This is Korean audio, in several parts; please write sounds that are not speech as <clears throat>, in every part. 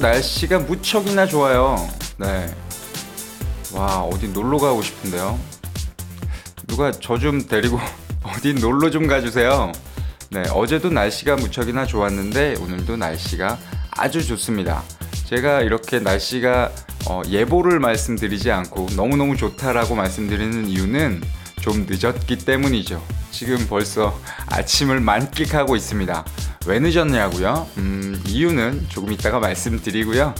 날씨가 무척이나 좋아요. 네. 와, 어디 놀러 가고 싶은데요. 누가 저 좀 데리고 <laughs> 어디 놀러 좀 가주세요. 네, 어제도 날씨가 무척이나 좋았는데 오늘도 날씨가 아주 좋습니다. 제가 이렇게 날씨가 어, 예보를 말씀드리지 않고 너무너무 좋다라고 말씀드리는 이유는 좀 늦었기 때문이죠. 지금 벌써 아침을 만끽하고 있습니다. 왜 늦었냐고요? 음, 이유는 조금 이따가 말씀드리고요.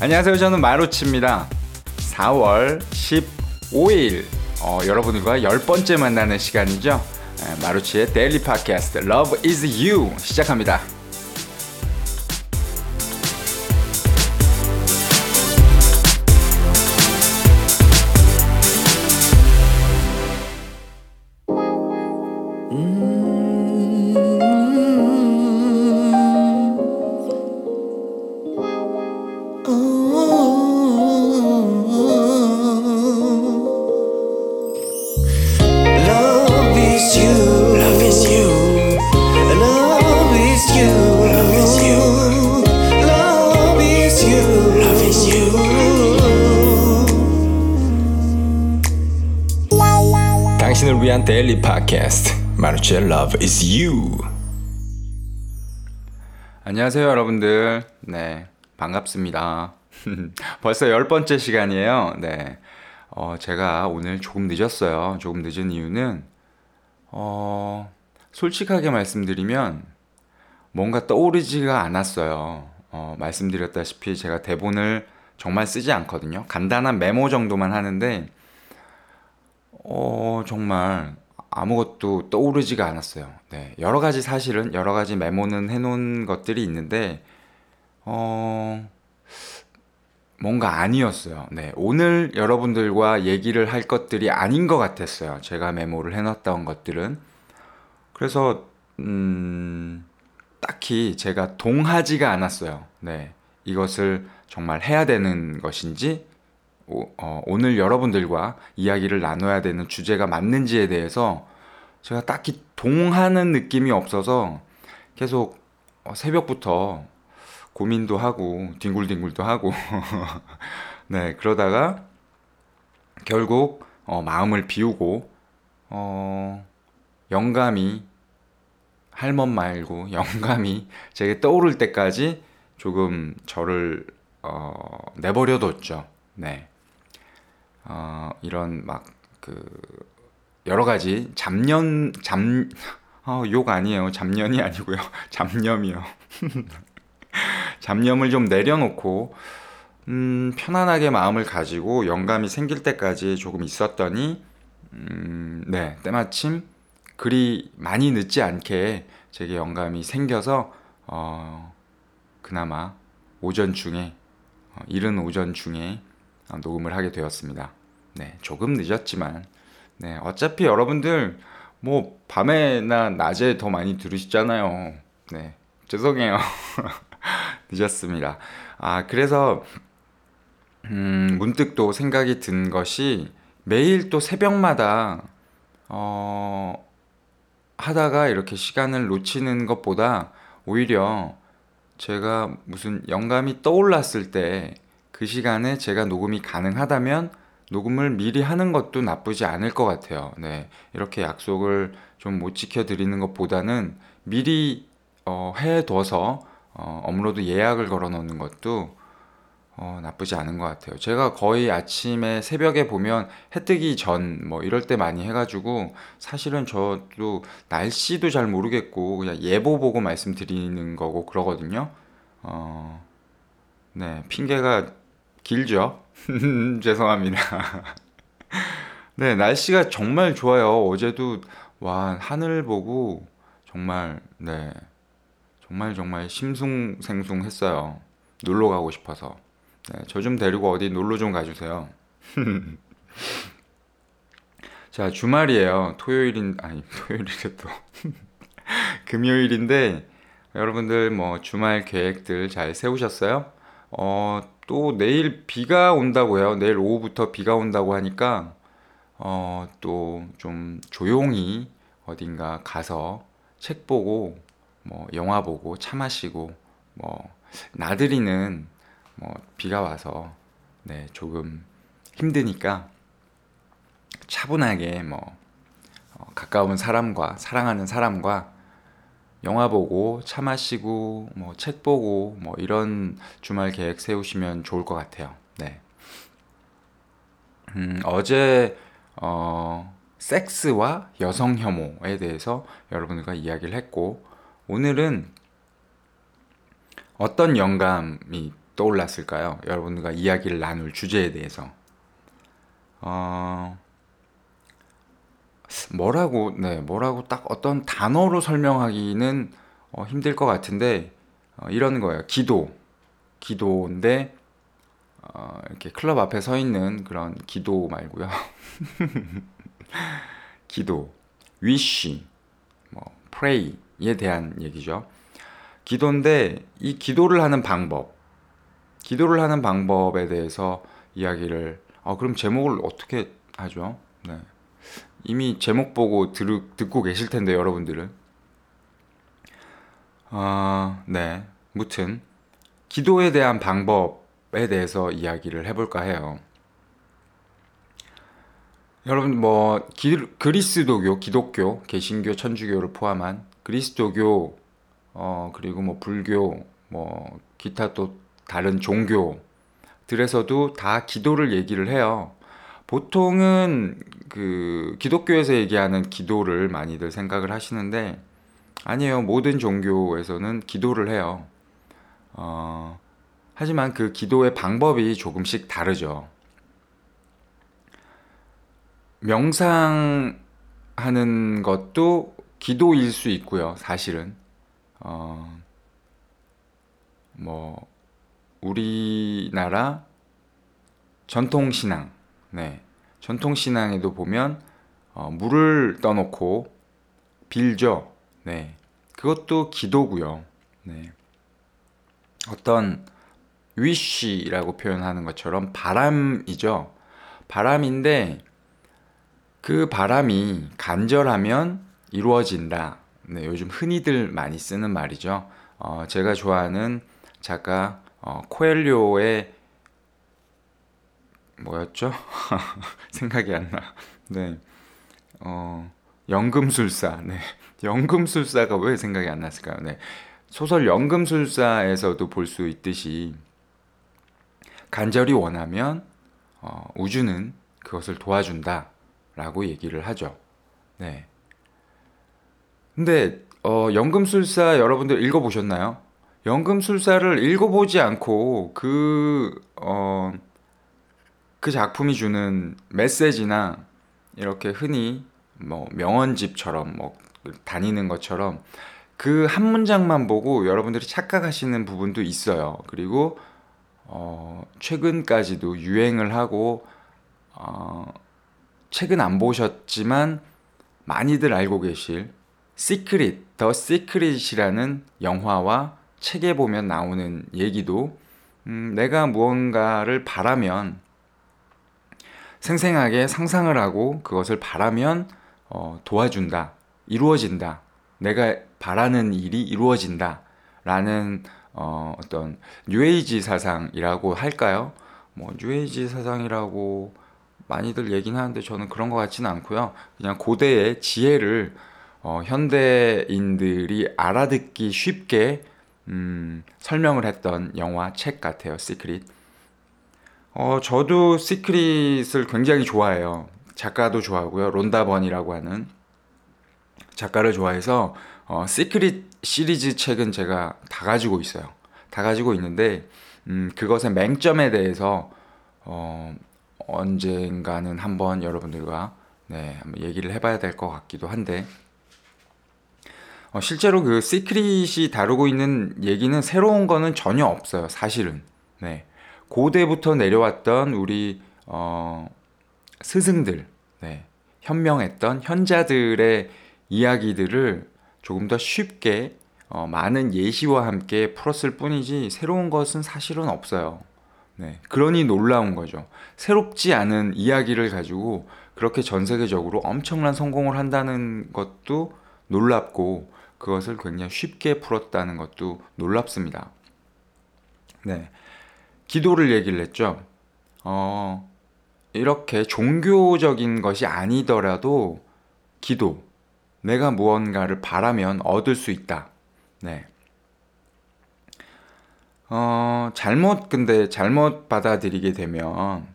안녕하세요. 저는 마루치입니다. 4월 15일 어, 여러분들과 열 번째 만나는 시간이죠. 에, 마루치의 데일리 팟캐스트 Love is You 시작합니다. Love 팟캐스트 마루치의 Love is you. 안녕하세요, 여러분들. 네, 반갑습니다. <laughs> 벌써 열 번째 시간이에요. 네. 어, 제가 오늘 조금 늦었어요. 조금 늦은 이유는, 어, 솔직하게 말씀드리면, 뭔가 떠오르지가 않았어요. 어, 말씀드렸다시피 제가 대본을 정말 쓰지 않거든요. 간단한 메모 정도만 하는데, 어, 정말 아무것도 떠오르지가 않았어요. 네. 여러 가지 사실은, 여러 가지 메모는 해놓은 것들이 있는데, 어, 뭔가 아니었어요. 네. 오늘 여러분들과 얘기를 할 것들이 아닌 것 같았어요. 제가 메모를 해놨던 것들은. 그래서, 음, 딱히 제가 동하지가 않았어요. 네. 이것을 정말 해야 되는 것인지, 오, 어, 오늘 여러분들과 이야기를 나눠야 되는 주제가 맞는지에 대해서 제가 딱히 동하는 느낌이 없어서 계속 어, 새벽부터 고민도 하고 뒹굴뒹굴도 하고 <laughs> 네 그러다가 결국 어, 마음을 비우고 어, 영감이 할것 말고 영감이 제게 떠오를 때까지 조금 저를 어, 내버려뒀죠. 네. 어, 이런 막 그 여러 가지 잡년 잡 어, 욕 아니에요. 잡년이 아니고요. <laughs> 잡념이요. <laughs> 잡념을 좀 내려놓고 음, 편안하게 마음을 가지고 영감이 생길 때까지 조금 있었더니 음, 네, 때마침 그리 많이 늦지 않게 제게 영감이 생겨서 어, 그나마 오전 중에 어, 이른 오전 중에 어, 녹음을 하게 되었습니다. 네, 조금 늦었지만 네, 어차피 여러분들 뭐 밤에나 낮에 더 많이 들으시잖아요. 네, 죄송해요. <laughs> 늦었습니다. 아, 그래서 음, 문득 또 생각이 든 것이 매일 또 새벽마다 어, 하다가 이렇게 시간을 놓치는 것보다 오히려 제가 무슨 영감이 떠올랐을 때 그 시간에 제가 녹음이 가능하다면 녹음을 미리 하는 것도 나쁘지 않을 것 같아요. 네. 이렇게 약속을 좀 못 지켜드리는 것보다는 미리 어, 해둬서 어, 업로드 예약을 걸어 놓는 것도 어, 나쁘지 않은 것 같아요. 제가 거의 아침에 새벽에 보면 해 뜨기 전 뭐 이럴 때 많이 해가지고 사실은 저도 날씨도 잘 모르겠고 그냥 예보 보고 말씀드리는 거고 그러거든요. 어, 네, 핑계가 길죠? 죄송합니다. 네, 날씨가 정말 좋아요. 어제도 와, 하늘 보고 정말 네, 정말 정말 심숭생숭했어요. 놀러 가고 싶어서. 네, 저 좀 데리고 어디 놀러 좀 가주세요. <laughs> 자, 주말이에요. 토요일인, 아니, 토요일이래 또. <laughs> 금요일인데, 여러분들 뭐 주말 계획들 잘 세우셨어요? 어, 또 내일 비가 온다고요. 내일 오후부터 비가 온다고 하니까, 어, 또 좀 조용히 어딘가 가서 책 보고, 뭐 영화 보고, 차 마시고, 뭐 나들이는 뭐 비가 와서 네, 조금 힘드니까 차분하게 뭐 어, 가까운 사람과 사랑하는 사람과 영화 보고 차 마시고 뭐 책 보고 뭐 이런 주말 계획 세우시면 좋을 것 같아요. 네. 음, 어제 어, 섹스와 여성 혐오에 대해서 여러분들과 이야기를 했고 오늘은 어떤 영감이 떠올랐을까요? 여러분들과 이야기를 나눌 주제에 대해서 어, 뭐라고 네 뭐라고 딱 어떤 단어로 설명하기는 어, 힘들 것 같은데 어, 이런 거예요. 기도 기도인데 어, 이렇게 클럽 앞에 서 있는 그런 기도 말고요. <laughs> 기도, wish, 뭐 pray에 대한 얘기죠. 기도인데 이 기도를 하는 방법, 기도를 하는 방법에 대해서 이야기를 아 그럼 제목을 어떻게 하죠? 네. 이미 제목 보고 들, 듣고 계실 텐데 여러분들은 아, 네. 무튼 기도에 대한 방법에 대해서 이야기를 해볼까 해요. 여러분 뭐 기, 그리스도교, 기독교, 개신교, 천주교를 포함한 그리스도교 어 그리고 뭐 불교 뭐 기타 또 다른 종교들에서도 다 기도를 얘기를 해요. 보통은 그 기독교에서 얘기하는 기도를 많이들 생각을 하시는데 아니에요. 모든 종교에서는 기도를 해요. 어, 하지만 그 기도의 방법이 조금씩 다르죠. 명상하는 것도 기도일 수 있고요. 사실은 어, 뭐 우리나라 전통 신앙, 네, 전통 신앙에도 보면 어, 물을 떠놓고 빌죠. 네, 그것도 기도고요. 네, 어떤 wish라고 표현하는 것처럼 바람이죠. 바람인데 그 바람이 간절하면 이루어진다. 네, 요즘 흔히들 많이 쓰는 말이죠. 어, 제가 좋아하는 작가 어, 코엘료의 뭐였죠? <laughs> 생각이 안 나. 네, 어, 연금술사. 네, 연금술사가 왜 생각이 안 났을까요? 네, 소설 연금술사에서도 볼 수 있듯이 간절히 원하면 어, 우주는 그것을 도와준다 라고 얘기를 하죠. 네. 근데 어, 연금술사 여러분들 읽어보셨나요? 연금술사를 읽어보지 않고 그, 어, 그 작품이 주는 메시지나 이렇게 흔히 뭐 명언집처럼 뭐 다니는 것처럼 그 한 문장만 보고 여러분들이 착각하시는 부분도 있어요. 그리고 어, 최근까지도 유행을 하고 어, 최근 안 보셨지만 많이들 알고 계실 Secret, The Secret이라는 영화와 책에 보면 나오는 얘기도 음, 내가 무언가를 바라면 생생하게 상상을 하고 그것을 바라면 어, 도와준다, 이루어진다, 내가 바라는 일이 이루어진다, 라는 어, 어떤 뉴에이지 사상이라고 할까요? 뭐 뉴에이지 사상이라고 많이들 얘기는 하는데 저는 그런 것 같지는 않고요. 그냥 고대의 지혜를 어, 현대인들이 알아듣기 쉽게 음, 설명을 했던 영화 책 같아요. Secret. 어, 저도 Secret을 굉장히 좋아해요. 작가도 좋아하고요. 론다 번이라고 하는 작가를 좋아해서 어, Secret 시리즈 책은 제가 다 가지고 있어요. 다 가지고 있는데 음, 그것의 맹점에 대해서 어, 언젠가는 한번 여러분들과 네, 한번 얘기를 해봐야 될 것 같기도 한데 어, 실제로 그 Secret이 다루고 있는 얘기는 새로운 거는 전혀 없어요. 사실은 네, 고대부터 내려왔던 우리 어, 스승들, 네, 현명했던 현자들의 이야기들을 조금 더 쉽게 어, 많은 예시와 함께 풀었을 뿐이지 새로운 것은 사실은 없어요. 네, 그러니 놀라운 거죠. 새롭지 않은 이야기를 가지고 그렇게 전 세계적으로 엄청난 성공을 한다는 것도 놀랍고 그것을 굉장히 쉽게 풀었다는 것도 놀랍습니다. 네. 기도를 얘기를 했죠. 어, 이렇게 종교적인 것이 아니더라도 기도, 내가 무언가를 바라면 얻을 수 있다. 네. 어, 잘못, 근데 잘못 받아들이게 되면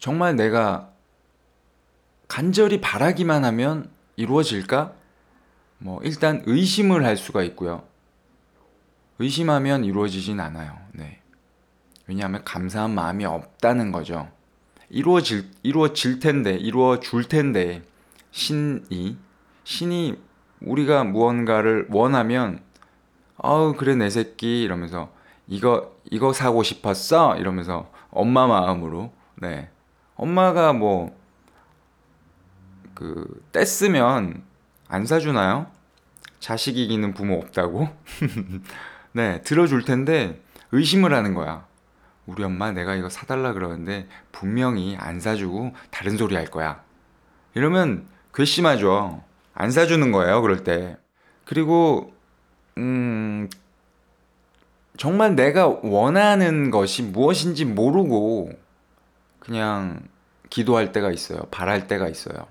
정말 내가 간절히 바라기만 하면 이루어질까? 뭐, 일단 의심을 할 수가 있고요. 의심하면 이루어지진 않아요. 네. 왜냐하면 감사한 마음이 없다는 거죠. 이루어질, 이루어질 텐데, 이루어 줄 텐데, 신이, 신이 우리가 무언가를 원하면, 아우, 그래, 내 새끼, 이러면서, 이거, 이거 사고 싶었어? 이러면서, 엄마 마음으로, 네. 엄마가 뭐, 그, 떼쓰면 안 사주나요? 자식 이기는 부모 없다고? <laughs> 네, 들어줄 텐데 의심을 하는 거야. 우리 엄마 내가 이거 사달라 그러는데 분명히 안 사주고 다른 소리 할 거야. 이러면 괘씸하죠. 안 사주는 거예요, 그럴 때. 그리고, 음, 정말 내가 원하는 것이 무엇인지 모르고 그냥 기도할 때가 있어요. 바랄 때가 있어요.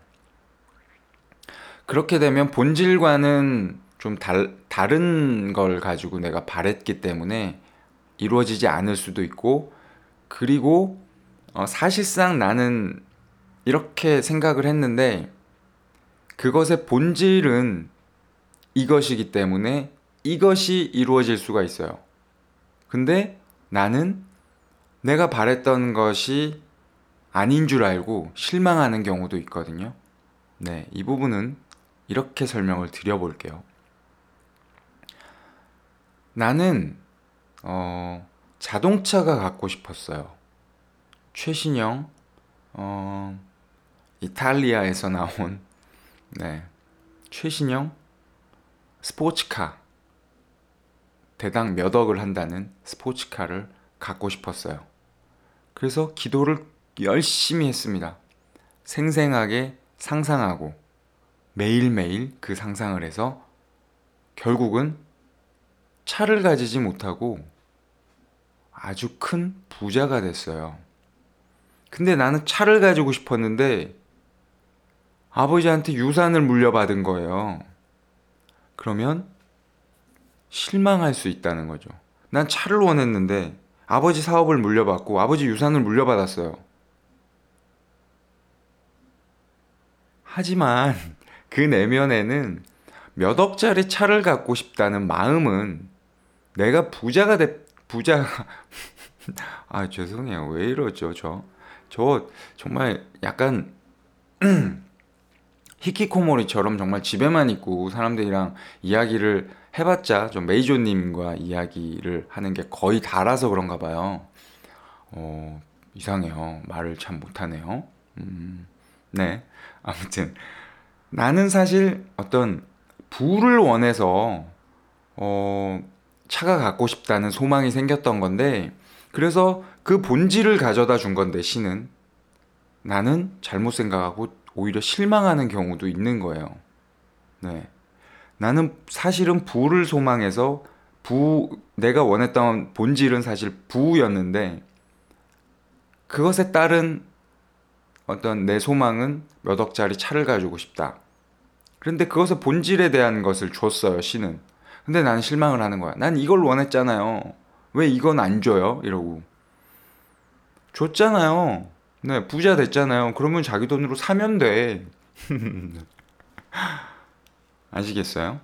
그렇게 되면 본질과는 좀 달, 다른 걸 가지고 내가 바랬기 때문에 이루어지지 않을 수도 있고, 그리고 어, 사실상 나는 이렇게 생각을 했는데, 그것의 본질은 이것이기 때문에 이것이 이루어질 수가 있어요. 근데 나는 내가 바랬던 것이 아닌 줄 알고 실망하는 경우도 있거든요. 네, 이 부분은 이렇게 설명을 드려볼게요. 나는 어, 자동차가 갖고 싶었어요. 최신형 어, 이탈리아에서 나온 네, 최신형 스포츠카 대당 몇 억을 한다는 스포츠카를 갖고 싶었어요. 그래서 기도를 열심히 했습니다. 생생하게 상상하고 매일매일 그 상상을 해서 결국은 차를 가지지 못하고 아주 큰 부자가 됐어요. 근데 나는 차를 가지고 싶었는데 아버지한테 유산을 물려받은 거예요. 그러면 실망할 수 있다는 거죠. 난 차를 원했는데 아버지 사업을 물려받고 아버지 유산을 물려받았어요. 하지만 그 내면에는 몇 억짜리 차를 갖고 싶다는 마음은 내가 부자가 돼 부자가 <laughs> 아 죄송해요 왜 이러죠 저 저 정말 약간 <clears throat> 히키코모리처럼 정말 집에만 있고 사람들이랑 이야기를 해봤자 좀 메이조님과 이야기를 하는 게 거의 다라서 그런가 봐요. 어, 이상해요. 말을 참 못하네요. 음, 네. 아무튼 나는 사실 어떤 부를 원해서 어, 차가 갖고 싶다는 소망이 생겼던 건데 그래서 그 본질을 가져다 준 건데 신은 나는 잘못 생각하고 오히려 실망하는 경우도 있는 거예요. 네. 나는 사실은 부를 소망해서 부 내가 원했던 본질은 사실 부였는데 그것에 따른 어떤 내 소망은 몇 억짜리 차를 가지고 싶다. 그런데 그것의 본질에 대한 것을 줬어요, 신은. 근데 나는 실망을 하는 거야. 난 이걸 원했잖아요. 왜 이건 안 줘요? 이러고. 줬잖아요. 네, 부자 됐잖아요. 그러면 자기 돈으로 사면 돼. <laughs> 아시겠어요?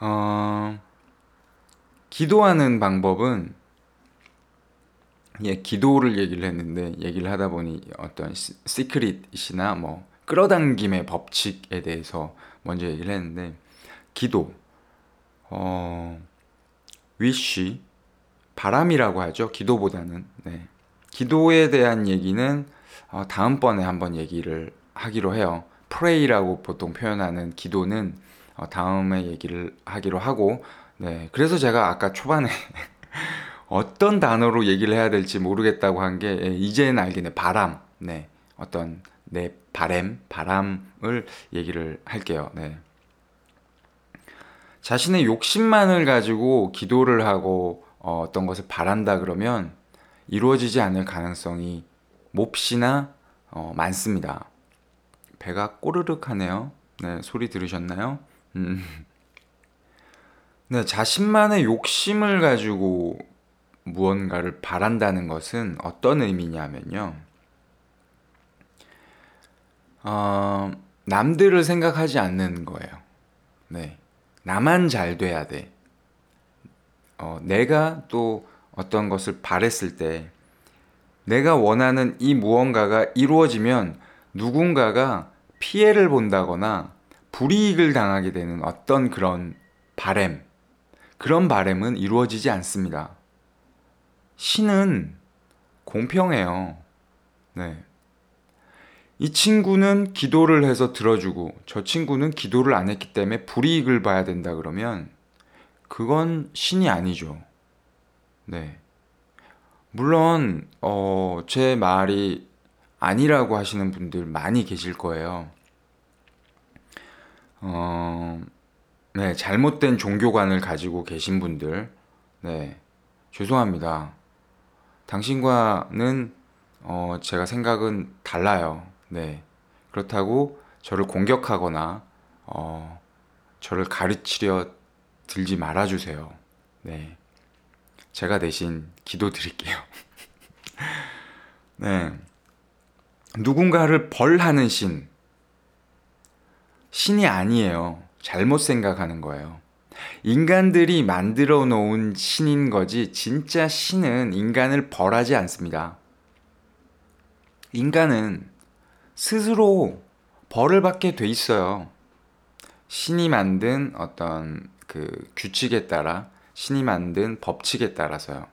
어, 기도하는 방법은 예, 기도를 얘기를 했는데 얘기를 하다 보니 어떤 시- Secret이나 뭐 끌어당김의 법칙에 대해서 먼저 얘기를 했는데 기도 어 위시 바람이라고 하죠. 기도보다는 네. 기도에 대한 얘기는 어, 다음번에 한번 얘기를 하기로 해요. pray라고 보통 표현하는 기도는 어, 다음에 얘기를 하기로 하고 네. 그래서 제가 아까 초반에 <laughs> 어떤 단어로 얘기를 해야 될지 모르겠다고 한 게 이제는 알겠네. 바람. 네. 어떤 내 바램, 바람을 얘기를 할게요. 네. 자신의 욕심만을 가지고 기도를 하고 어, 어떤 것을 바란다 그러면 이루어지지 않을 가능성이 몹시나 어, 많습니다. 배가 꼬르륵 하네요. 네, 소리 들으셨나요? 음. 네, 자신만의 욕심을 가지고 무언가를 바란다는 것은 어떤 의미냐면요. 어, 남들을 생각하지 않는 거예요. 네. 나만 잘 돼야 돼. 어, 내가 또 어떤 것을 바랬을 때, 내가 원하는 이 무언가가 이루어지면 누군가가 피해를 본다거나 불이익을 당하게 되는 어떤 그런 바램, 그런 바램은 이루어지지 않습니다. 신은 공평해요. 네. 이 친구는 기도를 해서 들어주고 저 친구는 기도를 안 했기 때문에 불이익을 봐야 된다 그러면 그건 신이 아니죠. 네. 물론 어, 제 말이 아니라고 하시는 분들 많이 계실 거예요. 어, 네, 잘못된 종교관을 가지고 계신 분들, 네, 죄송합니다. 당신과는 어, 제가 생각은 달라요. 네. 그렇다고 저를 공격하거나 어, 저를 가르치려 들지 말아 주세요. 네. 제가 대신 기도 드릴게요. <laughs> 네. 누군가를 벌하는 신. 신이 아니에요. 잘못 생각하는 거예요. 인간들이 만들어 놓은 신인 거지, 진짜 신은 인간을 벌하지 않습니다. 인간은 스스로 벌을 받게 돼 있어요. 신이 만든 어떤 그 규칙에 따라, 신이 만든 법칙에 따라서요.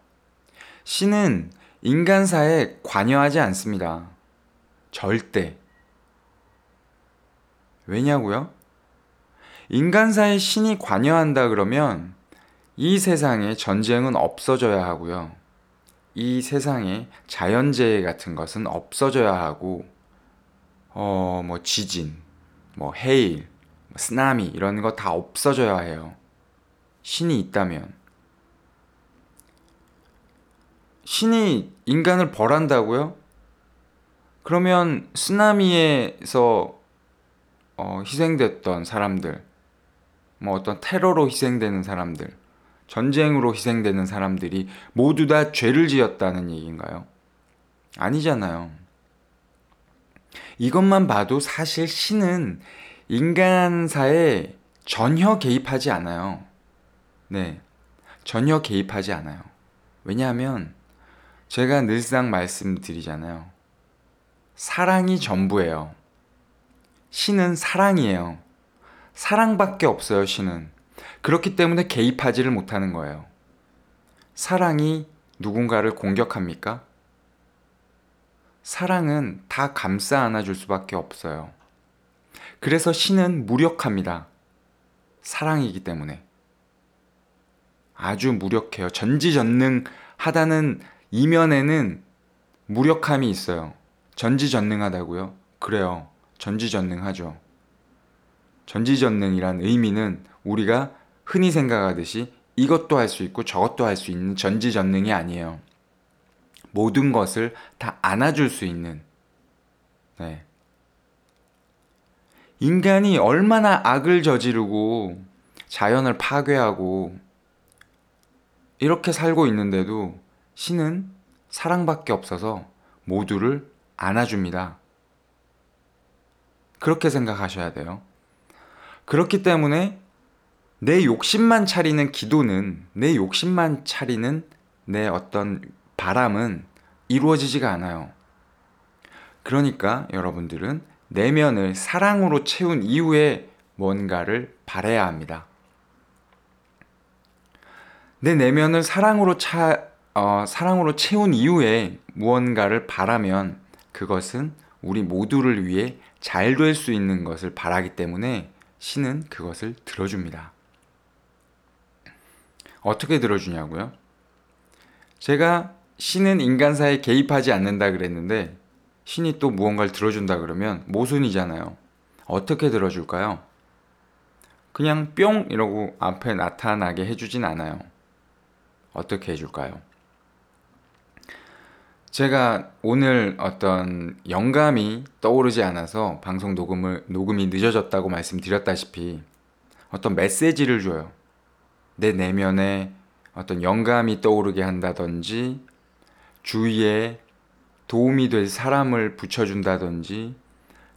신은 인간사에 관여하지 않습니다. 절대. 왜냐고요? 인간사에 신이 관여한다 그러면 이 세상에 전쟁은 없어져야 하고요. 이 세상에 자연재해 같은 것은 없어져야 하고, 어, 뭐 지진, 뭐 해일, 뭐 쓰나미 이런 거 다 없어져야 해요. 신이 있다면. 신이 인간을 벌한다고요? 그러면 쓰나미에서 어, 희생됐던 사람들, 뭐 어떤 테러로 희생되는 사람들, 전쟁으로 희생되는 사람들이 모두 다 죄를 지었다는 얘기인가요? 아니잖아요. 이것만 봐도 사실 신은 인간사에 전혀 개입하지 않아요. 네. 전혀 개입하지 않아요. 왜냐하면 제가 늘상 말씀드리잖아요. 사랑이 전부예요. 신은 사랑이에요. 사랑밖에 없어요, 신은. 그렇기 때문에 개입하지를 못하는 거예요. 사랑이 누군가를 공격합니까? 사랑은 다 감싸 안아줄 수밖에 없어요. 그래서 신은 무력합니다. 사랑이기 때문에. 아주 무력해요. 전지전능하다는 이면에는 무력함이 있어요. 전지전능하다고요? 그래요. 전지전능하죠. 전지전능이란 의미는 우리가 흔히 생각하듯이 이것도 할 수 있고 저것도 할 수 있는 전지전능이 아니에요. 모든 것을 다 안아줄 수 있는. 네. 인간이 얼마나 악을 저지르고 자연을 파괴하고 이렇게 살고 있는데도 신은 사랑밖에 없어서 모두를 안아줍니다. 그렇게 생각하셔야 돼요. 그렇기 때문에 내 욕심만 차리는 기도는 내 욕심만 차리는 내 어떤 바람은 이루어지지가 않아요. 그러니까 여러분들은 내면을 사랑으로 채운 이후에 뭔가를 바래야 합니다. 내 내면을 사랑으로 차, 어, 사랑으로 채운 이후에 무언가를 바라면 그것은 우리 모두를 위해 잘 될 수 있는 것을 바라기 때문에 신은 그것을 들어줍니다. 어떻게 들어주냐고요? 제가 신은 인간 사에 개입하지 않는다 그랬는데 신이 또 무언가를 들어준다 그러면 모순이잖아요. 어떻게 들어줄까요? 그냥 뿅 이러고 앞에 나타나게 해주진 않아요. 어떻게 해줄까요? 제가 오늘 어떤 영감이 떠오르지 않아서 방송 녹음을 녹음이 늦어졌다고 말씀드렸다시피 어떤 메시지를 줘요. 내 내면에 어떤 영감이 떠오르게 한다든지 주위에 도움이 될 사람을 붙여준다든지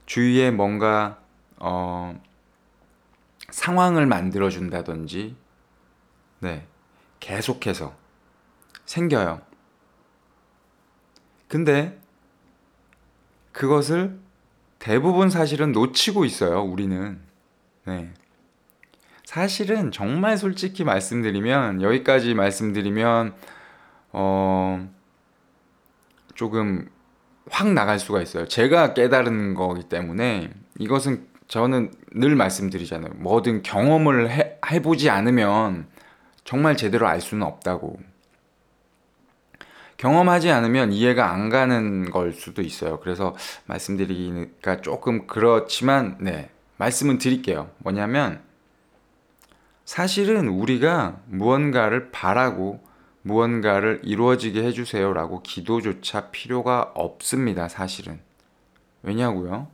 주위에 뭔가 어, 상황을 만들어준다든지 네 계속해서 생겨요. 근데 그것을 대부분 사실은 놓치고 있어요, 우리는. 네. 사실은 정말 솔직히 말씀드리면, 여기까지 말씀드리면, 어, 조금 확 나갈 수가 있어요. 제가 깨달은 거기 때문에 이것은 저는 늘 말씀드리잖아요. 뭐든 경험을 해, 해보지 않으면 정말 제대로 알 수는 없다고. 경험하지 않으면 이해가 안 가는 걸 수도 있어요. 그래서 말씀드리기가 조금 그렇지만, 네, 말씀은 드릴게요. 뭐냐면, 사실은 우리가 무언가를 바라고 무언가를 이루어지게 해주세요라고 기도조차 필요가 없습니다, 사실은. 왜냐고요?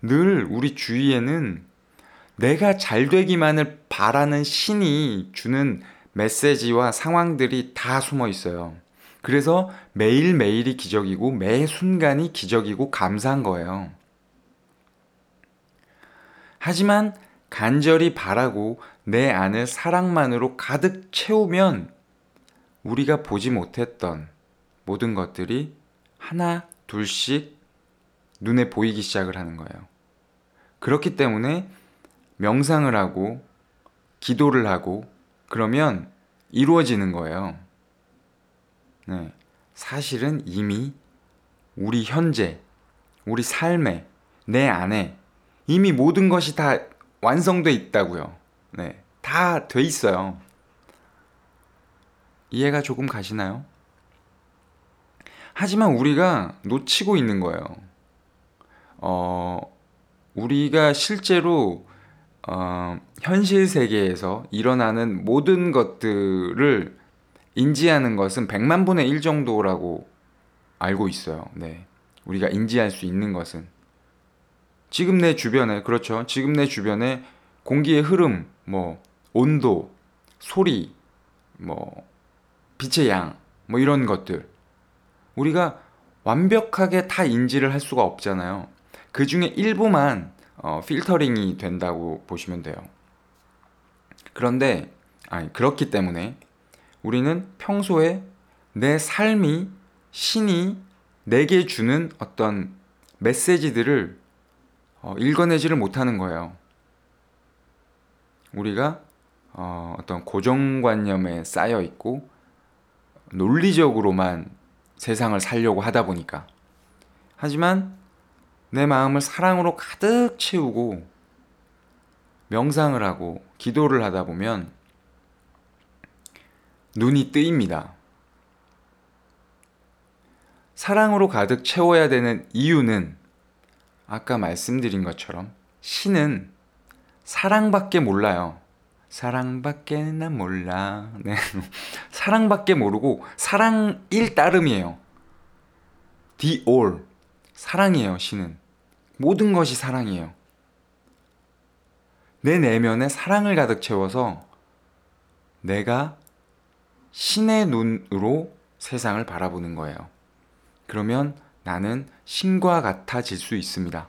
늘 우리 주위에는 내가 잘 되기만을 바라는 신이 주는 메시지와 상황들이 다 숨어 있어요. 그래서 매일매일이 기적이고 매 순간이 기적이고 감사한 거예요. 하지만 간절히 바라고 내 안을 사랑만으로 가득 채우면 우리가 보지 못했던 모든 것들이 하나, 둘씩 눈에 보이기 시작을 하는 거예요. 그렇기 때문에 명상을 하고 기도를 하고 그러면 이루어지는 거예요. 네. 사실은 이미 우리 현재, 우리 삶에, 내 안에 이미 모든 것이 다 완성돼 있다고요. 네. 다 돼 있어요. 이해가 조금 가시나요? 하지만 우리가 놓치고 있는 거예요. 어, 우리가 실제로 어, 현실 세계에서 일어나는 모든 것들을 인지하는 것은 100만 분의 1 정도라고 알고 있어요. 네. 우리가 인지할 수 있는 것은. 지금 내 주변에, 그렇죠. 지금 내 주변에 공기의 흐름, 뭐, 온도, 소리, 뭐, 빛의 양, 뭐 이런 것들. 우리가 완벽하게 다 인지를 할 수가 없잖아요. 그 중에 일부만 어, 필터링이 된다고 보시면 돼요. 그런데, 아니, 그렇기 때문에 우리는 평소에 내 삶이 신이 내게 주는 어떤 메시지들을 어, 읽어내지를 못하는 거예요. 우리가 어, 어떤 고정관념에 쌓여 있고 논리적으로만 세상을 살려고 하다 보니까. 하지만 내 마음을 사랑으로 가득 채우고 명상을 하고 기도를 하다 보면 눈이 뜨입니다. 사랑으로 가득 채워야 되는 이유는 아까 말씀드린 것처럼 신은 사랑밖에 몰라요. 사랑밖에 난 몰라. 네. <laughs> 사랑밖에 모르고 사랑일 따름이에요. The all. 사랑이에요, 신은. 모든 것이 사랑이에요. 내 내면에 사랑을 가득 채워서 내가 신의 눈으로 세상을 바라보는 거예요. 그러면 나는 신과 같아질 수 있습니다.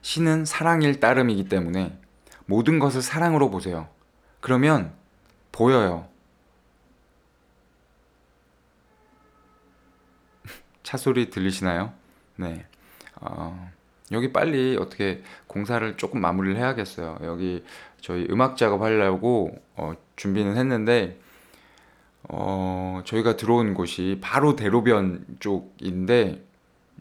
신은 사랑일 따름이기 때문에 모든 것을 사랑으로 보세요. 그러면 보여요. <laughs> 차 소리 들리시나요? 네. 어, 여기 빨리 어떻게 공사를 조금 마무리를 해야겠어요. 여기 저희 음악 작업하려고 어, 준비는 했는데 어, 저희가 들어온 곳이 바로 대로변 쪽인데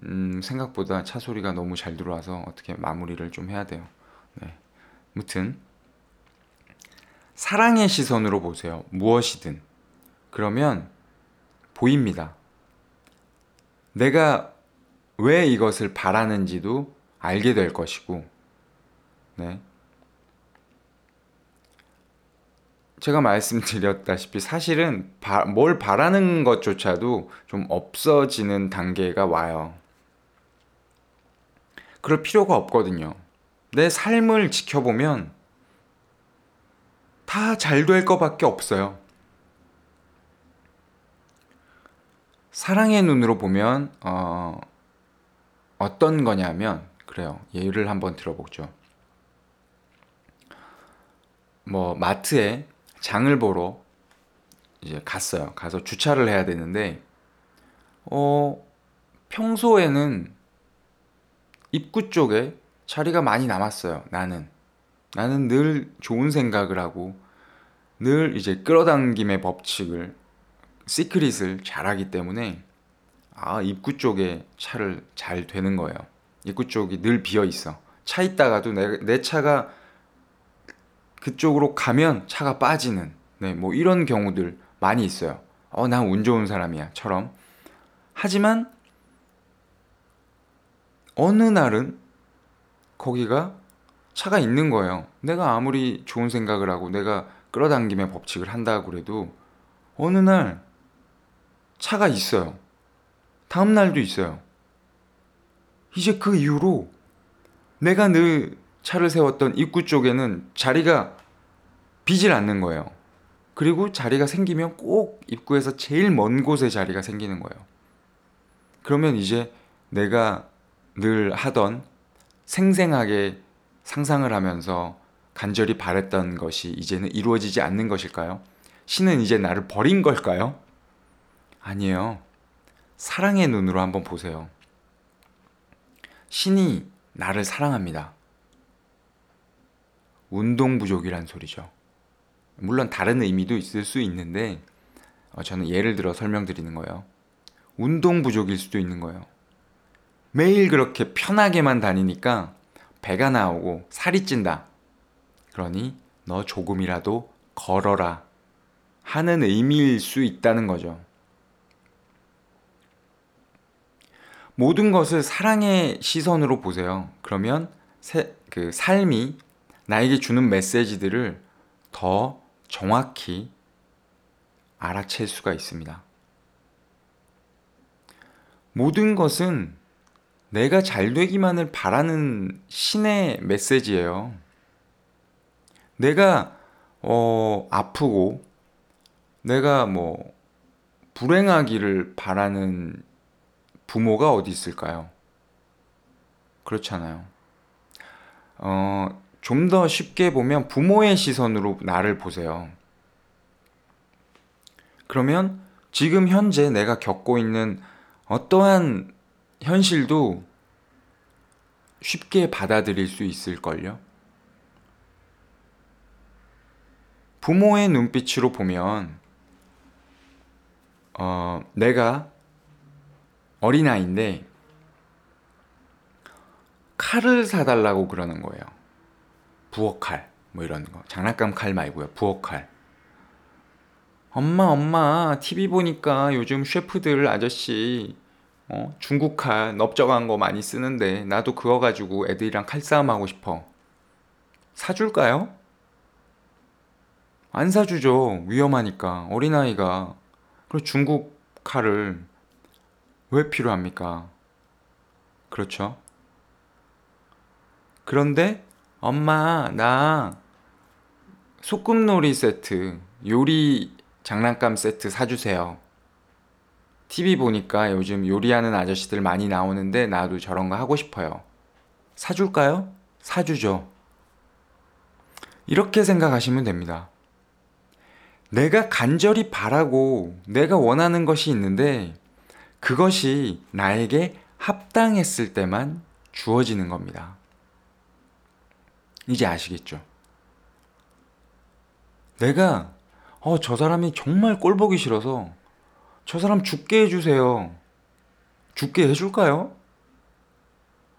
음, 생각보다 차 소리가 너무 잘 들어와서 어떻게 마무리를 좀 해야 돼요. 네. 무튼 사랑의 시선으로 보세요. 무엇이든. 그러면 보입니다. 내가 왜 이것을 바라는지도 알게 될 것이고, 네. 제가 말씀드렸다시피 사실은 바- 뭘 바라는 것조차도 좀 없어지는 단계가 와요. 그럴 필요가 없거든요. 내 삶을 지켜보면 다 잘 될 것밖에 없어요. 사랑의 눈으로 보면 어, 어떤 거냐면 그래요. 예를 한번 들어보죠. 뭐 마트에 장을 보러 이제 갔어요. 가서 주차를 해야 되는데 어 평소에는 입구 쪽에 자리가 많이 남았어요. 나는 나는 늘 좋은 생각을 하고 늘 이제 끌어당김의 법칙을 시크릿을 잘하기 때문에 아 입구 쪽에 차를 잘 되는 거예요. 입구 쪽이 늘 비어 있어. 차 있다가도 내, 내 차가 그쪽으로 가면 차가 빠지는 네, 뭐 이런 경우들 많이 있어요. 어, 난 운 좋은 사람이야.처럼. 하지만 어느 날은 거기가 차가 있는 거예요. 내가 아무리 좋은 생각을 하고 내가 끌어당김의 법칙을 한다고 그래도 어느 날 차가 있어요. 다음 날도 있어요. 이제 그 이후로 내가 늘 차를 세웠던 입구 쪽에는 자리가 비질 않는 거예요. 그리고 자리가 생기면 꼭 입구에서 제일 먼 곳에 자리가 생기는 거예요. 그러면 이제 내가 늘 하던 생생하게 상상을 하면서 간절히 바랬던 것이 이제는 이루어지지 않는 것일까요? 신은 이제 나를 버린 걸까요? 아니에요. 사랑의 눈으로 한번 보세요. 신이 나를 사랑합니다. 운동 부족이란 소리죠. 물론 다른 의미도 있을 수 있는데 어, 저는 예를 들어 설명드리는 거예요. 운동 부족일 수도 있는 거예요. 매일 그렇게 편하게만 다니니까 배가 나오고 살이 찐다. 그러니 너 조금이라도 걸어라 하는 의미일 수 있다는 거죠. 모든 것을 사랑의 시선으로 보세요. 그러면 세, 그 삶이 나에게 주는 메시지들을 더 정확히 알아챌 수가 있습니다. 모든 것은 내가 잘 되기만을 바라는 신의 메시지예요. 내가 어, 아프고 내가 뭐 불행하기를 바라는 부모가 어디 있을까요? 그렇잖아요. 어, 좀 더 쉽게 보면 부모의 시선으로 나를 보세요. 그러면 지금 현재 내가 겪고 있는 어떠한 현실도 쉽게 받아들일 수 있을걸요? 부모의 눈빛으로 보면, 어, 내가 어린아이인데, 칼을 사달라고 그러는 거예요. 부엌칼, 뭐 이런 거. 장난감 칼 말고요. 부엌칼. 엄마, 엄마, TV 보니까 요즘 셰프들 아저씨, 어, 중국 칼, 넓적한 거 많이 쓰는데, 나도 그거 가지고 애들이랑 칼싸움 하고 싶어. 사줄까요? 안 사주죠. 위험하니까. 어린아이가. 그리고 중국 칼을 왜 필요합니까? 그렇죠? 그런데 엄마, 나 소꿉놀이 세트, 요리 장난감 세트 사주세요. TV 보니까 요즘 요리하는 아저씨들 많이 나오는데 나도 저런 거 하고 싶어요. 사줄까요? 사주죠. 이렇게 생각하시면 됩니다. 내가 간절히 바라고 내가 원하는 것이 있는데 그것이 나에게 합당했을 때만 주어지는 겁니다. 이제 아시겠죠? 내가 어, 저 사람이 정말 꼴 보기 싫어서 저 사람 죽게 해주세요. 죽게 해줄까요?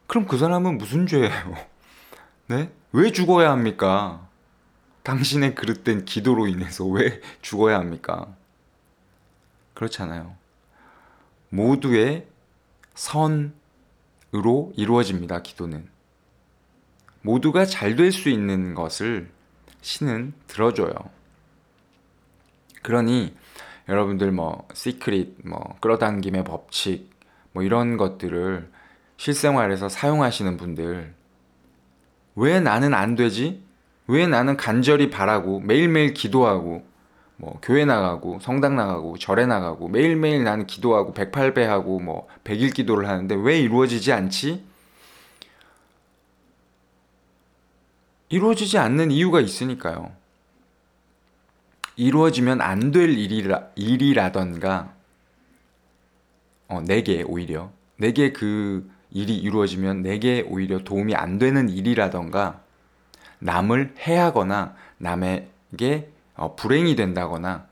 그럼 그 사람은 무슨 죄예요? <laughs> 네? 왜 죽어야 합니까? 당신의 그릇된 기도로 인해서 왜 <laughs> 죽어야 합니까? 그렇잖아요. 모두의 선으로 이루어집니다, 기도는. 모두가 잘 될 수 있는 것을 신은 들어줘요. 그러니 여러분들 뭐 시크릿, 뭐 끌어당김의 법칙, 뭐 이런 것들을 실생활에서 사용하시는 분들 왜 나는 안 되지? 왜 나는 간절히 바라고 매일매일 기도하고 뭐 교회 나가고 성당 나가고 절에 나가고 매일매일 나는 기도하고 108배 하고 뭐 100일 기도를 하는데 왜 이루어지지 않지? 이루어지지 않는 이유가 있으니까요. 이루어지면 안 될 일이라, 일이라던가, 어, 내게 오히려, 내게 그 일이 이루어지면 내게 오히려 도움이 안 되는 일이라던가, 남을 해하거나, 남에게 어, 불행이 된다거나,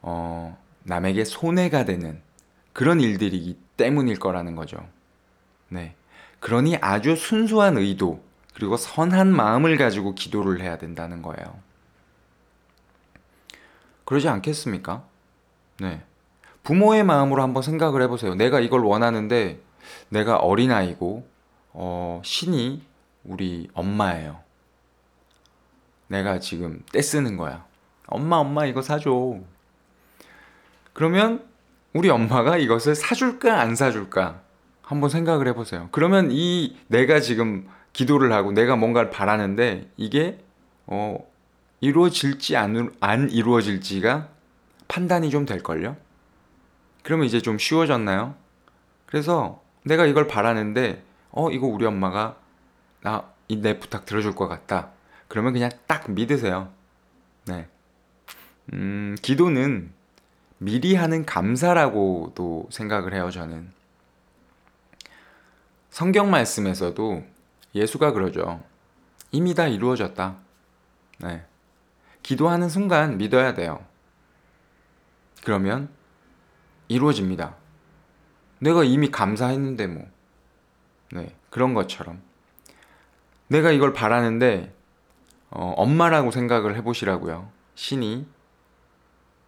어, 남에게 손해가 되는 그런 일들이기 때문일 거라는 거죠. 네. 그러니 아주 순수한 의도, 그리고 선한 마음을 가지고 기도를 해야 된다는 거예요. 그러지 않겠습니까? 네. 부모의 마음으로 한번 생각을 해보세요. 내가 이걸 원하는데 내가 어린아이고, 어, 신이 우리 엄마예요. 내가 지금 떼쓰는 거야. 엄마, 엄마, 이거 사줘. 그러면 우리 엄마가 이것을 사줄까, 안 사줄까? 한번 생각을 해보세요. 그러면 이 내가 지금 기도를 하고 내가 뭔가를 바라는데 이게, 어, 이루어질지 안, 안 이루어질지가 판단이 좀 될걸요? 그러면 이제 좀 쉬워졌나요? 그래서 내가 이걸 바라는데, 어, 이거 우리 엄마가 나, 이내 부탁 들어줄 것 같다. 그러면 그냥 딱 믿으세요. 네. 음, 기도는 미리 하는 감사라고도 생각을 해요, 저는. 성경 말씀에서도 예수가 그러죠. 이미 다 이루어졌다. 네. 기도하는 순간 믿어야 돼요. 그러면 이루어집니다. 내가 이미 감사했는데 뭐. 네. 그런 것처럼. 내가 이걸 바라는데 어, 엄마라고 생각을 해보시라고요. 신이.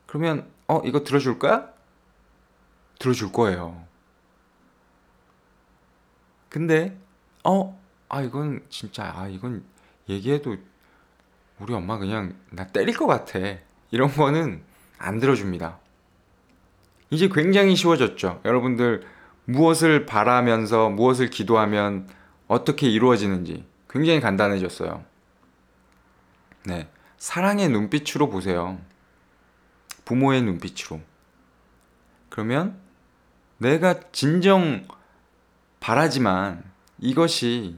그러면 어 이거 들어줄 거야? 들어줄 거예요. 근데 어 아 이건 진짜 아 이건 얘기해도 우리 엄마 그냥 나 때릴 것 같아. 이런 거는 안 들어줍니다. 이제 굉장히 쉬워졌죠. 여러분들 무엇을 바라면서 무엇을 기도하면 어떻게 이루어지는지 굉장히 간단해졌어요. 네. 사랑의 눈빛으로 보세요. 부모의 눈빛으로. 그러면 내가 진정 바라지만 이것이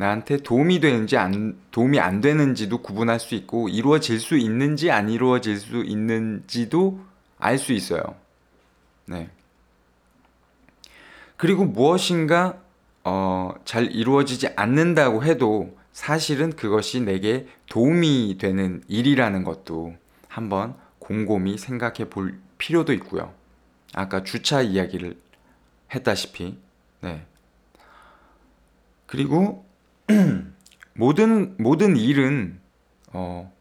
나한테 도움이 되는지 안, 도움이 안 되는지도 구분할 수 있고 이루어질 수 있는지 안 이루어질 수 있는지도 알 수 있어요. 네. 그리고 무엇인가 어, 잘 이루어지지 않는다고 해도 사실은 그것이 내게 도움이 되는 일이라는 것도 한번 곰곰이 생각해 볼 필요도 있고요. 아까 주차 이야기를 했다시피, 네. 그리고 <clears throat> 모든 모든 일은 어,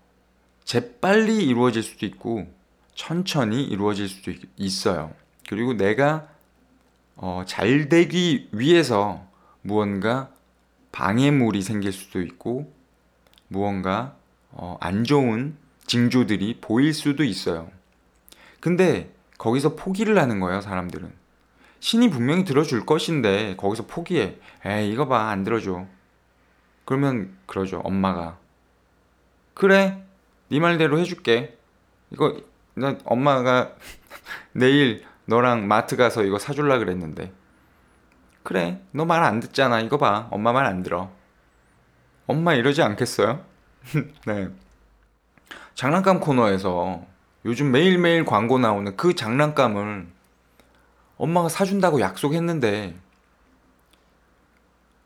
재빨리 이루어질 수도 있고 천천히 이루어질 수도 있- 있어요. 그리고 내가 어, 잘 되기 위해서 무언가 방해물이 생길 수도 있고 무언가 어, 안 좋은 징조들이 보일 수도 있어요. 근데 거기서 포기를 하는 거예요, 사람들은. 신이 분명히 들어줄 것인데 거기서 포기해. 에이, 이거 봐, 안 들어줘. 그러면 그러죠, 엄마가. 그래, 네 말대로 해줄게. 이거 나 엄마가 <laughs> 내일 너랑 마트 가서 이거 사줄라 그랬는데. 그래, 너 말 안 듣잖아. 이거 봐, 엄마 말 안 들어. 엄마 이러지 않겠어요? <laughs> 네. 장난감 코너에서 요즘 매일매일 광고 나오는 그 장난감을 엄마가 사준다고 약속했는데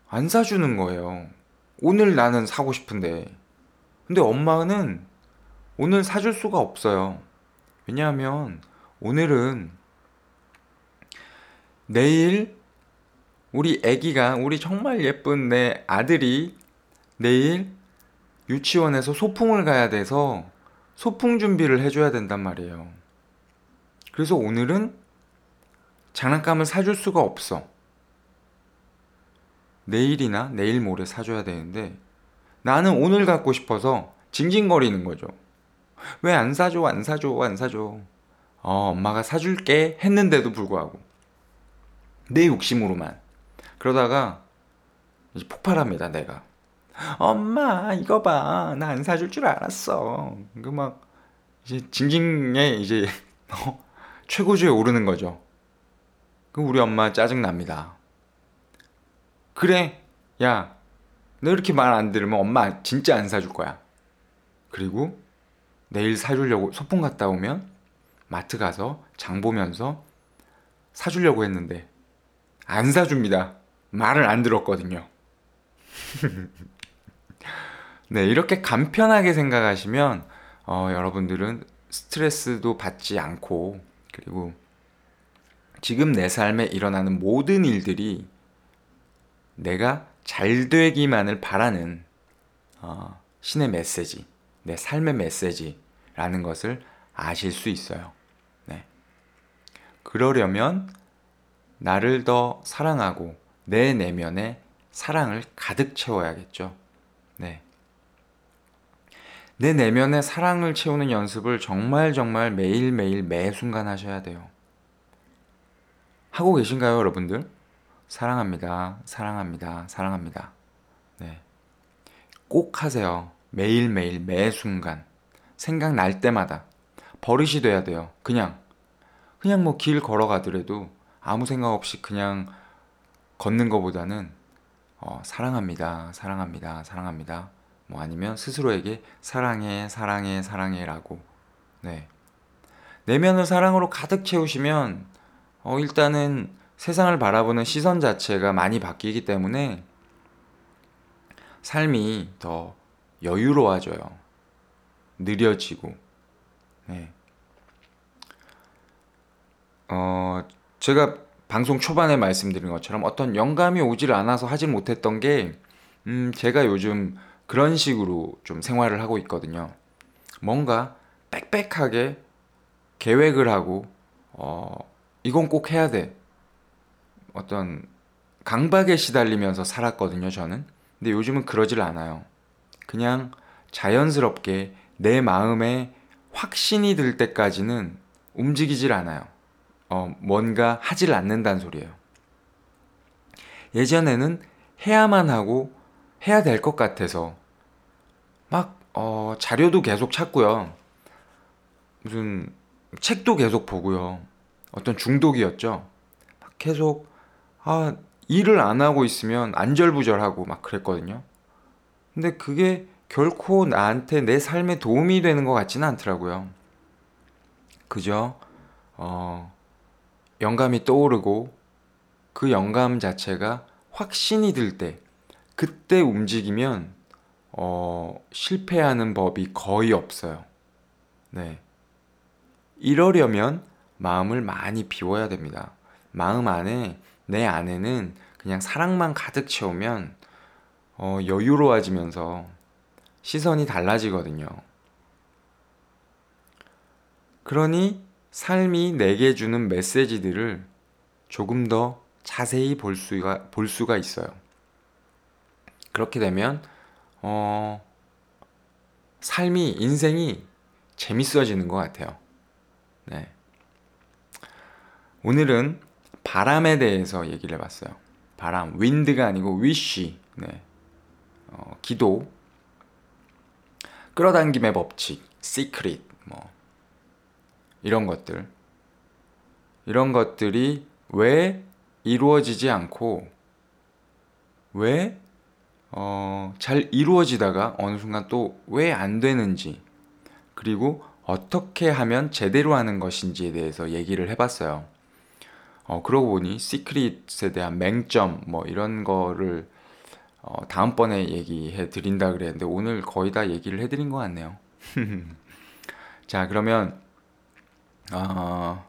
안 사주는 거예요. 오늘 나는 사고 싶은데. 근데 엄마는 오늘 사줄 수가 없어요. 왜냐하면 오늘은 내일 우리 아기가 우리 정말 예쁜 내 아들이 내일 유치원에서 소풍을 가야 돼서 소풍 준비를 해줘야 된단 말이에요. 그래서 오늘은 장난감을 사줄 수가 없어. 내일이나 내일 모레 사줘야 되는데 나는 오늘 갖고 싶어서 징징거리는 거죠. 왜 안 사줘, 안 사줘, 안 사줘. 어, 엄마가 사줄게 했는데도 불구하고. 내 욕심으로만. 그러다가 이제 폭발합니다, 내가. 엄마, 이거 봐. 나 안 사줄 줄 알았어. 그 막, 이제 징징에 이제, <laughs> 어, 최고조에 오르는 거죠. 그 우리 엄마 짜증납니다. 그래, 야, 너 이렇게 말 안 들으면 엄마 진짜 안 사줄 거야. 그리고 내일 사주려고 소풍 갔다 오면 마트 가서 장 보면서 사주려고 했는데 안 사줍니다. 말을 안 들었거든요. <laughs> 네, 이렇게 간편하게 생각하시면 어, 여러분들은 스트레스도 받지 않고 그리고 지금 내 삶에 일어나는 모든 일들이 내가 잘 되기만을 바라는 어, 신의 메시지, 내 삶의 메시지라는 것을 아실 수 있어요. 네. 그러려면 나를 더 사랑하고 내 내면에 사랑을 가득 채워야겠죠. 네. 내 내면에 사랑을 채우는 연습을 정말 정말 매일매일 매 순간 하셔야 돼요. 하고 계신가요, 여러분들? 사랑합니다. 사랑합니다. 사랑합니다. 네. 꼭 하세요. 매일매일 매 순간. 생각날 때마다. 버릇이 돼야 돼요. 그냥. 그냥 뭐 길 걸어가더라도 아무 생각 없이 그냥 걷는 것보다는 어, 사랑합니다. 사랑합니다. 사랑합니다. 뭐 아니면 스스로에게 사랑해, 사랑해, 사랑해라고. 네. 내면을 사랑으로 가득 채우시면 어, 일단은 세상을 바라보는 시선 자체가 많이 바뀌기 때문에 삶이 더 여유로워져요. 느려지고. 네. 어, 제가 방송 초반에 말씀드린 것처럼 어떤 영감이 오질 않아서 하질 못했던 게, 음, 제가 요즘 그런 식으로 좀 생활을 하고 있거든요. 뭔가 빽빽하게 계획을 하고, 어, 이건 꼭 해야 돼. 어떤 강박에 시달리면서 살았거든요, 저는. 근데 요즘은 그러질 않아요. 그냥 자연스럽게 내 마음에 확신이 들 때까지는 움직이질 않아요. 어, 뭔가 하질 않는다는 소리예요. 예전에는 해야만 하고 해야 될 것 같아서 막 어, 자료도 계속 찾고요. 무슨 책도 계속 보고요. 어떤 중독이었죠. 막 계속 아, 일을 안 하고 있으면 안절부절하고 막 그랬거든요. 근데 그게 결코 나한테 내 삶에 도움이 되는 것 같지는 않더라고요. 그저 어, 영감이 떠오르고 그 영감 자체가 확신이 들 때, 그때 움직이면 어, 실패하는 법이 거의 없어요. 네. 이러려면 마음을 많이 비워야 됩니다. 마음 안에 내 안에는 그냥 사랑만 가득 채우면 어, 여유로워지면서 시선이 달라지거든요. 그러니 삶이 내게 주는 메시지들을 조금 더 자세히 볼 수가, 볼 수가 있어요. 그렇게 되면, 어, 삶이, 인생이 재밌어지는 것 같아요. 네. 오늘은 바람에 대해서 얘기를 해봤어요. 바람, 윈드가 아니고 위시, 네. 어, 기도, 끌어당김의 법칙, 시크릿, 뭐 이런 것들, 이런 것들이 왜 이루어지지 않고 왜 어, 잘 이루어지다가 어느 순간 또 왜 안 되는지 그리고 어떻게 하면 제대로 하는 것인지에 대해서 얘기를 해봤어요. 어, 그러고 보니 시크릿에 대한 맹점 뭐 이런 거를 어, 다음번에 얘기해 드린다 그랬는데 오늘 거의 다 얘기를 해 드린 것 같네요. <laughs> 자 그러면 어,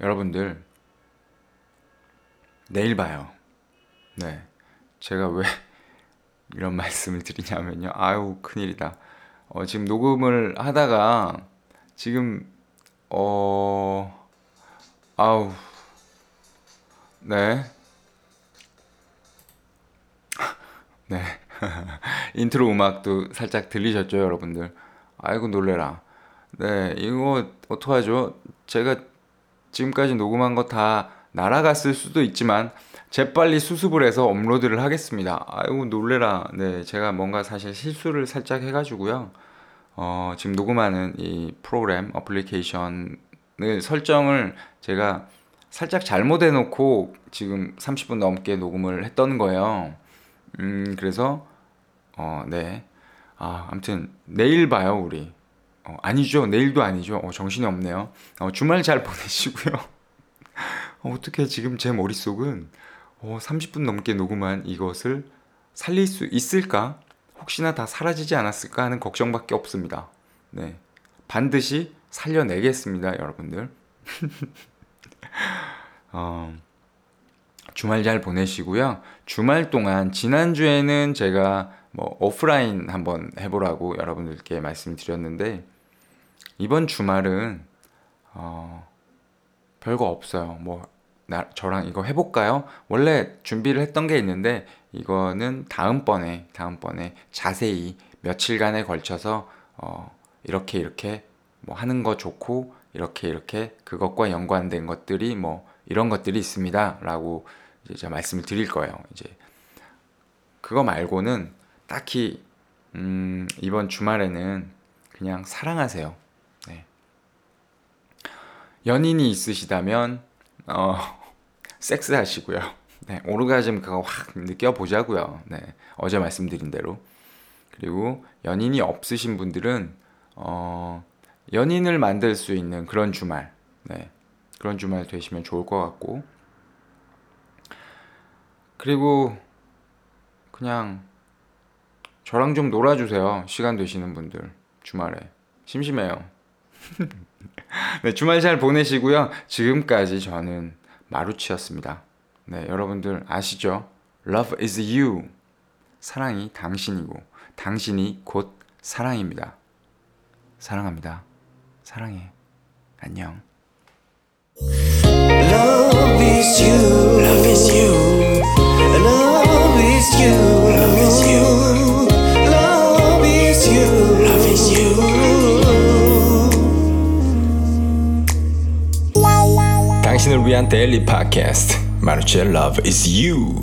여러분들 내일 봐요. 네, 제가 왜 <laughs> 이런 말씀을 드리냐면요. 아유 큰일이다. 어, 지금 녹음을 하다가 지금 어 아우 네. <laughs> 네. <laughs> 인트로 음악도 살짝 들리셨죠, 여러분들? 아이고, 놀래라. 네, 이거 어떡하죠? 제가 지금까지 녹음한 거 다 날아갔을 수도 있지만 재빨리 수습을 해서 업로드를 하겠습니다. 아이고 놀래라. 네, 제가 뭔가 사실 실수를 살짝 해 가지고요. 어, 지금 녹음하는 이 프로그램 어플리케이션을 설정을 제가 살짝 잘못해 놓고 지금 30분 넘게 녹음을 했던 거예요. 음, 그래서 어, 네. 아, 아무튼 내일 봐요, 우리. 어, 아니죠. 내일도 아니죠. 어, 정신이 없네요. 어, 주말 잘 보내시고요. <laughs> 어, 어떻게 지금 제 머릿속은 어, 30분 넘게 녹음한 이것을 살릴 수 있을까? 혹시나 다 사라지지 않았을까 하는 걱정밖에 없습니다. 네. 반드시 살려내겠습니다, 여러분들. <laughs> 어, 주말 잘 보내시고요. 주말 동안 지난주에는 제가 뭐 오프라인 한번 해보라고 여러분들께 말씀드렸는데 이번 주말은 어, 별거 없어요. 뭐 나, 저랑 이거 해볼까요? 원래 준비를 했던 게 있는데 이거는 다음번에 다음번에 자세히 며칠간에 걸쳐서 어, 이렇게 이렇게 뭐 하는 거 좋고 이렇게 이렇게 그것과 연관된 것들이 뭐 이런 것들이 있습니다라고 이제 제가 말씀을 드릴 거예요. 이제 그거 말고는 딱히 음, 이번 주말에는 그냥 사랑하세요. 네. 연인이 있으시다면 어, <laughs> 섹스 하시고요. 네, 오르가즘 그거 확 느껴보자고요. 네, 어제 말씀드린 대로. 그리고 연인이 없으신 분들은 어, 연인을 만들 수 있는 그런 주말, 네, 그런 주말 되시면 좋을 것 같고. 그리고 그냥 저랑 좀 놀아주세요. 시간 되시는 분들 주말에 심심해요. <laughs> 네, 주말 잘 보내시고요. 지금까지 저는 마루치였습니다. 네, 여러분들 아시죠? Love is you. 사랑이 당신이고 당신이 곧 사랑입니다. 사랑합니다. 사랑해. 안녕. Love is you. Love is you. Love is you. Love is you. Love is you. Love is you. 당신을 위한 데일리 팟캐스트 마루치의 Love is You